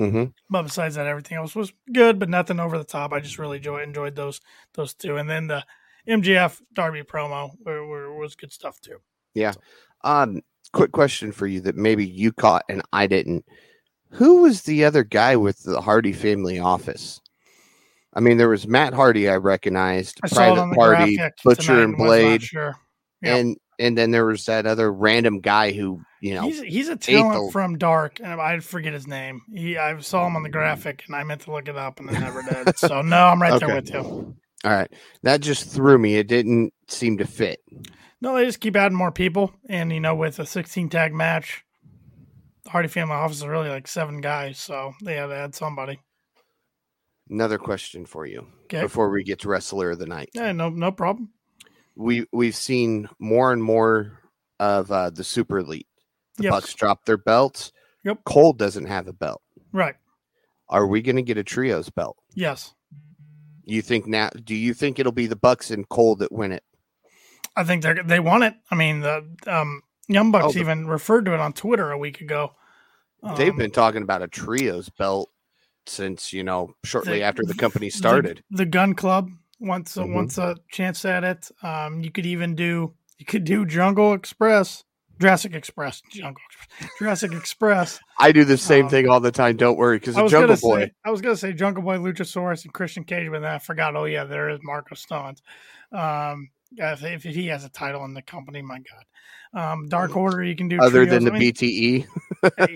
Mm-hmm.
But besides that, everything else was good, but nothing over the top. I just really enjoy, enjoyed those those two. And then the MJF Darby promo was good stuff too.
Yeah. Um, quick question for you that maybe you caught and I didn't. Who was the other guy with the Hardy family office? I mean, there was Matt Hardy I recognized,
I
Private Party, Butcher and Blade,
sure.
yep. and and then there was that other random guy who you know
he's he's a talent the... from Dark, and I forget his name. He I saw him on the mm. graphic, and I meant to look it up, and I never did. So no, I'm right okay. there with you.
All right. That just threw me. It didn't seem to fit.
No, they just keep adding more people. And, you know, with a 16 tag match, the Hardy family office is really like seven guys. So they had to add somebody.
Another question for you okay. before we get to wrestler of the night.
Yeah, no, no problem.
We we've seen more and more of uh, the super elite. The yep. Bucks drop their belts.
Yep.
Cole doesn't have a belt.
Right.
Are we going to get a trios belt?
Yes.
You think now? Do you think it'll be the Bucks and Cole that win it?
I think they they want it. I mean, the um, Young Bucks oh, the, even referred to it on Twitter a week ago.
Um, they've been talking about a trios belt since you know shortly the, after the company started.
The, the Gun Club wants mm-hmm. wants a chance at it. Um, you could even do you could do Jungle Express Jurassic Express, Jungle, Jurassic Express.
I do the same um, thing all the time. Don't worry, because Jungle Boy.
Say, I was gonna say Jungle Boy, Luchasaurus, and Christian Cage, but then I forgot. Oh yeah, there is Marko Stunt. Um, if, if, he has a title in the company, my God. Um, Dark Order, you can do
other trios. than the I mean, BTE.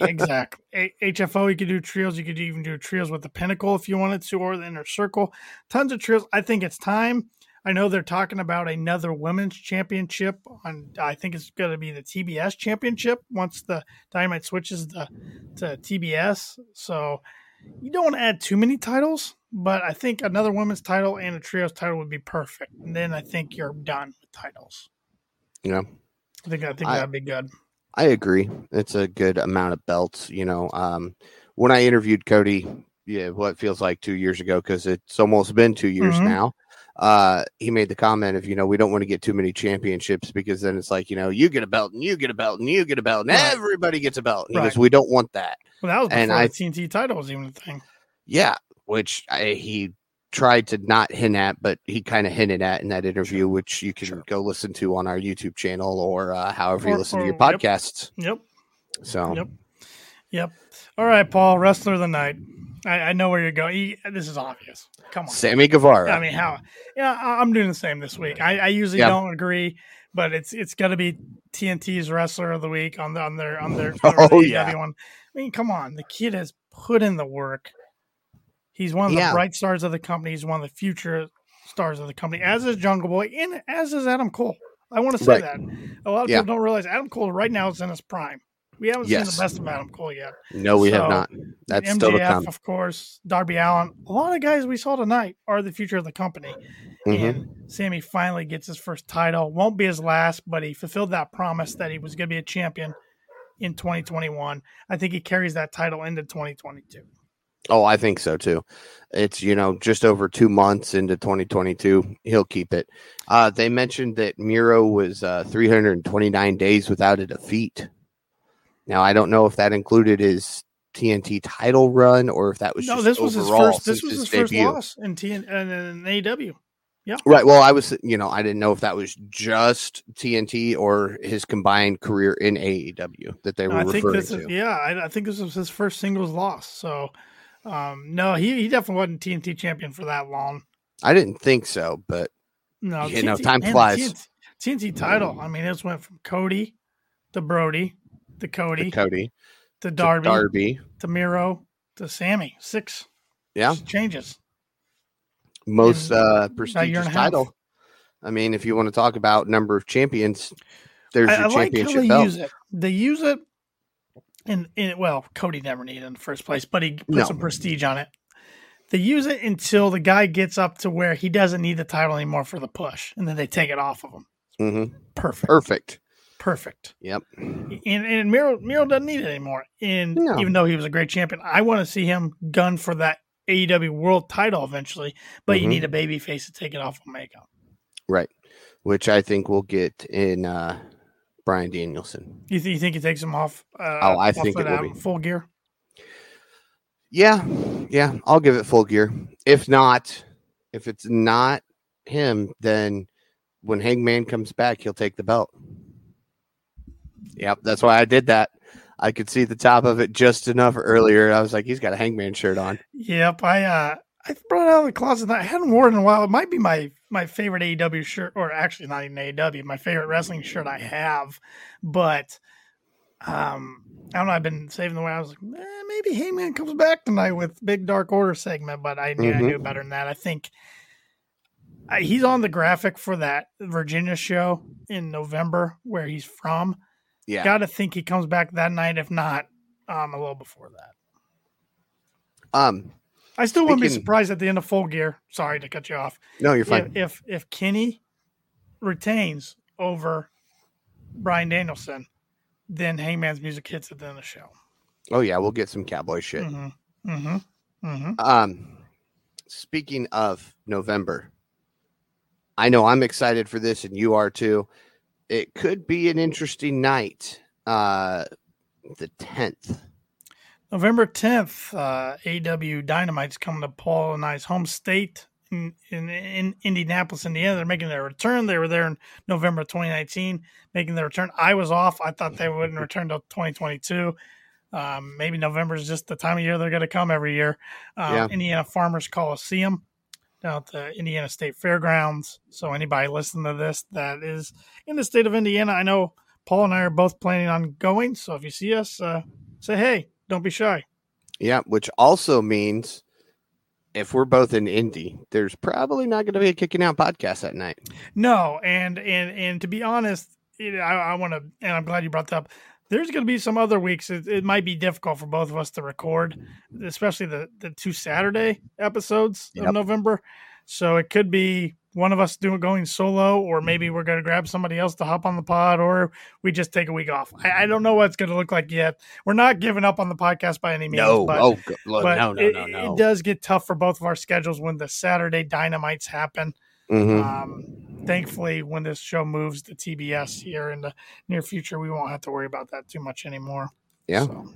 exactly. A- HFO, you could do trios. You could even do trios with the Pinnacle if you wanted to, or the Inner Circle. Tons of trios. I think it's time I know they're talking about another women's championship on. I think it's going to be the TBS championship once the Dynamite switches the, to TBS. So you don't want to add too many titles, but I think another women's title and a trios title would be perfect. And then I think you're done with titles.
Yeah,
I think I think I, that'd be good.
I agree. It's a good amount of belts. You know, um, when I interviewed Cody, yeah, what feels like two years ago because it's almost been two years mm-hmm. now uh, he made the comment of, you know, we don't want to get too many championships because then it's like, you know, you get a belt and you get a belt and you get a belt and right. everybody gets a belt. And right. goes, we don't want that.
Well, that was before and I, the TNT title was even a thing.
Yeah, which I, he tried to not hint at, but he kind of hinted at in that interview, which you can sure. go listen to on our YouTube channel or uh, however or, you listen or, to your podcasts.
Yep.
So,
yep. Yep. All right, Paul, wrestler of the night. I, I know where you're going. He, this is obvious. Come on,
Sammy Guevara.
I mean, how? Yeah, I'm doing the same this week. I, I usually yeah. don't agree, but it's it's got to be TNT's wrestler of the week on the, on their on their,
oh yeah
one. I mean, come on, the kid has put in the work. He's one of the yeah. bright stars of the company. He's one of the future stars of the company, as is Jungle Boy, and as is Adam Cole. I want to say right. that. A lot of yeah. people don't realize Adam Cole right now is in his prime. We haven't yes. seen the best of Adam Cole yet.
No, we so, have not. That's MJF, still to come.
Of course, Darby Allin. A lot of guys we saw tonight are the future of the company. Mm-hmm. And Sammy finally gets his first title. Won't be his last, but he fulfilled that promise that he was going to be a champion in 2021. I think he carries that title into 2022.
Oh, I think so too. It's you know just over two months into 2022, he'll keep it. Uh, they mentioned that Miro was uh, 329 days without a defeat. Now I don't know if that included his TNT title run or if that was no.
this
was
his first. This was his, his first loss in TN and in AEW. Yeah.
Right. Well, I was, you know, I didn't know if that was just TNT or his combined career in AEW that they were I think
this
to.
Is, yeah, I, I, think this was his first singles loss. So, um, no, he, he definitely wasn't TNT champion for that long.
I didn't think so, but no, you TNT, know, time flies.
TNT, TNT title. I mean, it went from Cody to Brodie to Cody,
to Cody,
to Darby,
to Darby,
to Miro, to Sammy. Six.
Yeah,
changes.
Most uh, prestigious title. I mean, if you want to talk about number of champions, there's I, your I championship like they belt.
Use it. They use it, and, and well, Cody never needed in the first place, but he put no. some prestige on it. They use it until the guy gets up to where he doesn't need the title anymore for the push, and then they take it off of him.
Mm-hmm.
Perfect.
Perfect
perfect.
Yep.
And and Miro Miro doesn't need it anymore. And no. even though he was a great champion, I want to see him gun for that AEW World Title eventually. But mm-hmm. you need a baby face to take it off of Omega.
Right. Which I think we'll get in uh Bryan Danielson.
You, th- you think he takes him off? Uh,
oh, I think it will be
full gear.
Yeah, yeah, I'll give it full gear. If not, if it's not him, then when Hangman comes back, he'll take the belt. Yep, that's why I did that. I could see the top of it just enough earlier. I was like, he's got a hangman shirt on.
Yep, I uh I brought it out of the closet. I hadn't worn in a while. It might be my my favorite AEW shirt, or actually not even AEW, my favorite wrestling shirt I have. But um, I don't know. I've been saving the way. I was like, eh, maybe Hangman comes back tonight with Big Dark Order segment, but I knew, mm-hmm. I knew better than that. I think uh, he's on the graphic for that Virginia show in November, where he's from.
Yeah.
Got to think he comes back that night. If not, um, a little before that.
Um,
I still wouldn't be surprised at the end of Full Gear. Sorry to cut you off.
No, you're fine.
If if, if Kenny retains over Bryan Danielson, then Hangman's music hits at the end of the show.
Oh yeah, we'll get some cowboy shit.
Mm-hmm. Mm-hmm. Mm-hmm.
Um, speaking of November, I know I'm excited for this, and you are too it could be an interesting night. Uh, the tenth,
November tenth, uh, AW Dynamite's coming to Paul and I's home state in, in, in Indianapolis, Indiana. They're making their return. They were there in November 2019, making their return. I was off. I thought they wouldn't return till 2022. Um, maybe November is just the time of year they're going to come every year. Um, yeah. Indiana Farmers Coliseum down at the Indiana State Fairgrounds. So anybody listening to this that is in the state of Indiana, I know Paul and I are both planning on going. So if you see us, uh, say hey. Don't be shy.
Yeah, which also means if we're both in Indy, there's probably not going to be a kicking out podcast that night.
No, and and and to be honest, I, I want to, and I'm glad you brought that up there's going to be some other weeks it, it, might be difficult for both of us to record especially the the two saturday episodes yep. of november so it could be one of us doing going solo or maybe we're going to grab somebody else to hop on the pod or we just take a week off i, I don't know what it's going to look like yet we're not giving up on the podcast by any means
no
but,
oh but no no
it,
no no
it does get tough for both of our schedules when the saturday dynamites happen
mm-hmm.
um, thankfully, when this show moves to TBS here in the near future, we won't have to worry about that too much anymore.
Yeah. So,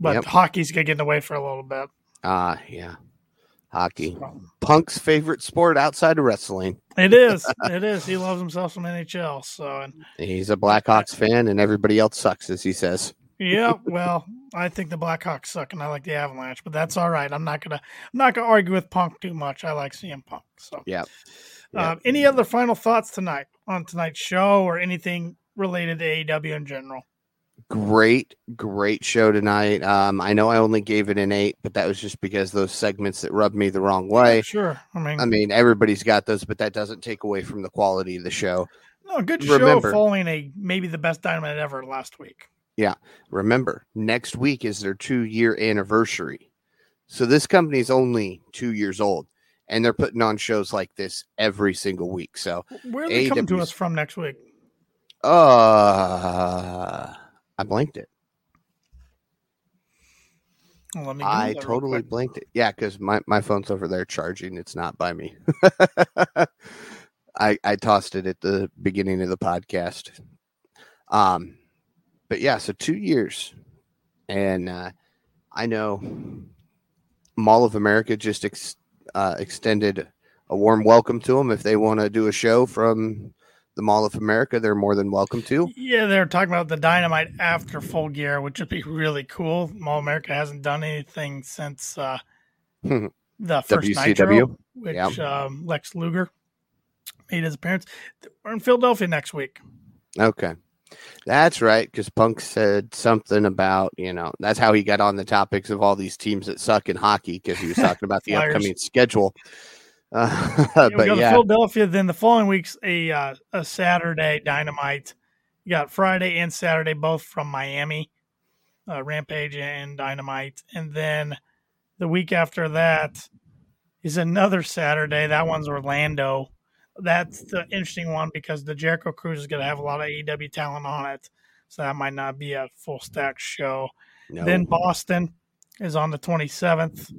but yep. hockey's gonna get in the way for a little bit.
Ah, uh, yeah. Hockey. Punk's favorite sport outside of wrestling.
It is. it is. He loves himself some NHL. So and
he's a Blackhawks fan and everybody else sucks, as he says.
yeah, well, I think the Blackhawks suck, and I like the Avalanche, but that's all right. I'm not gonna I'm not gonna argue with Punk too much. I like CM Punk. So
yeah.
Uh, any other final thoughts tonight on tonight's show or anything related to AEW in general?
Great, great show tonight. Um, I know I only gave it an eight, but that was just because those segments that rubbed me the wrong way.
Sure. I mean,
I mean, everybody's got those, but that doesn't take away from the quality of the show.
No, good remember, show following a maybe the best dynamite ever last week.
Yeah. Remember, next week is their two year anniversary. So this company is only two years old and they're putting on shows like this every single week. So
where are they AW's, coming to us from next week?
Uh I blanked it.
Well,
I totally blanked it. Yeah, because my, my phone's over there charging. It's not by me. I I tossed it at the beginning of the podcast. Um, but yeah, so two years, and uh, I know Mall of America just ex- uh, extended a warm welcome to them if they want to do a show from the Mall of America, they're more than welcome to.
Yeah, they're talking about the dynamite after full gear, which would be really cool. Mall of America hasn't done anything since uh, the first WCW, Nitro, which yeah. um, Lex Luger made his appearance. We're in Philadelphia next week.
Okay. That's right, because Punk said something about, you know, that's how he got on the topics of all these teams that suck in hockey because he was talking about the upcoming schedule.
Uh, yeah, but yeah. Philadelphia. Then the following week's a uh, a Saturday Dynamite. You got Friday and Saturday both from Miami, uh, Rampage and Dynamite, and then the week after that is another Saturday. That one's Orlando. That's the interesting one because the Jericho Cruise is going to have a lot of AEW talent on it, so that might not be a full stack show. No. Then Boston is on the twenty seventh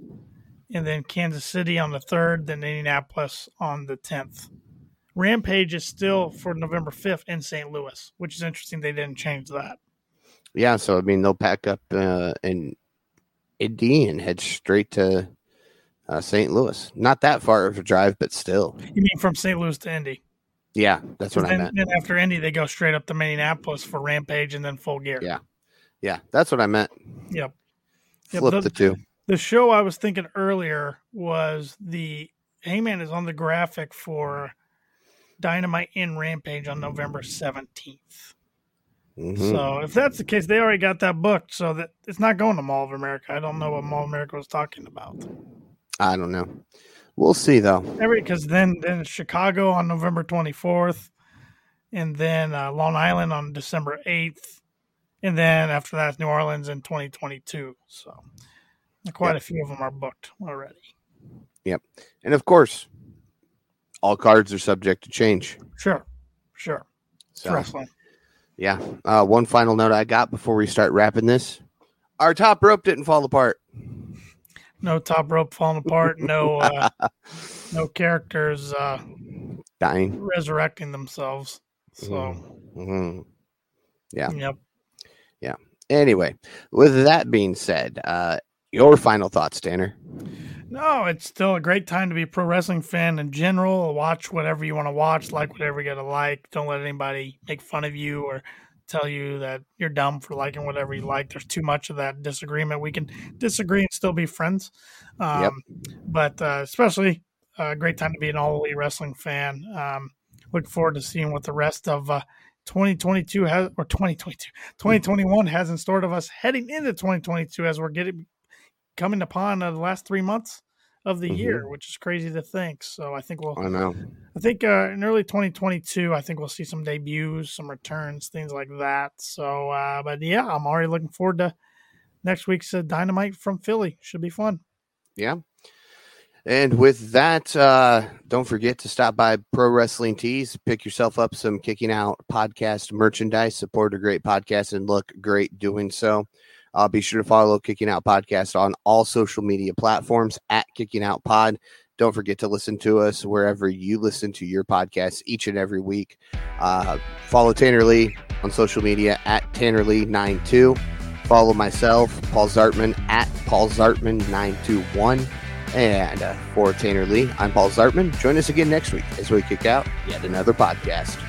and then Kansas City on the 3rd, then Indianapolis on the 10th. Rampage is still for November 5th in St. Louis, which is interesting. They didn't change that.
Yeah, so I mean, they'll pack up uh, in Indy and head straight to uh, St. Louis. Not that far of a drive, but still.
You mean from St. Louis to Indy?
Yeah, that's what
then,
I meant.
Then after Indy, they go straight up to Minneapolis for Rampage and then Full Gear.
Yeah, yeah, that's what I meant.
Yep.
Flip yep, the, the two
the show I was thinking earlier was the Heyman is on the graphic for Dynamite in Rampage on November 17th. Mm-hmm. So if that's the case, they already got that booked. So that it's not going to Mall of America. I don't know what Mall of America was talking about.
I don't know. We'll see though.
Every because then then Chicago on November 24th, and then uh, Long Island on December 8th, and then after that New Orleans in 2022. So Quite yep. a few of them are booked already.
Yep. And of course, all cards are subject to change.
Sure. Sure.
So, wrestling. Yeah. Uh, one final note I got before we start wrapping this our top rope didn't fall apart.
No top rope falling apart. No, uh, no characters uh,
dying,
resurrecting themselves. So,
mm-hmm. yeah.
Yep.
Yeah. Anyway, with that being said, uh, your final thoughts, Tanner?
No, it's still a great time to be a pro wrestling fan in general. Watch whatever you want to watch, like whatever you got to like. Don't let anybody make fun of you or tell you that you're dumb for liking whatever you like. There's too much of that disagreement. We can disagree and still be friends. Um, yep. But uh, especially a uh, great time to be an all elite wrestling fan. Um, look forward to seeing what the rest of uh, 2022 has or 2022 2021 has in store of us heading into 2022 as we're getting coming upon uh, the last three months of the mm-hmm. year, which is crazy to think. So I think we'll.
I know.
I think uh, in early 2022, I think we'll see some debuts, some returns, things like that. So, uh, but yeah, I'm already looking forward to next week's uh, Dynamite from Philly. Should be fun.
Yeah. And with that, uh, don't forget to stop by Pro Wrestling Tees. Pick yourself up some Kicking Out podcast merchandise. Support a great podcast and look great doing so. Uh, be sure to follow Kicking Out Podcast on all social media platforms at Kicking Out Pod. Don't forget to listen to us wherever you listen to your podcasts each and every week. Uh, follow Tanner Lee on social media at Tanner Lee92. Follow myself, Paul Zartman, at Paul Zartman921. And uh, for Tanner Lee, I'm Paul Zartman. Join us again next week as we kick out yet another podcast.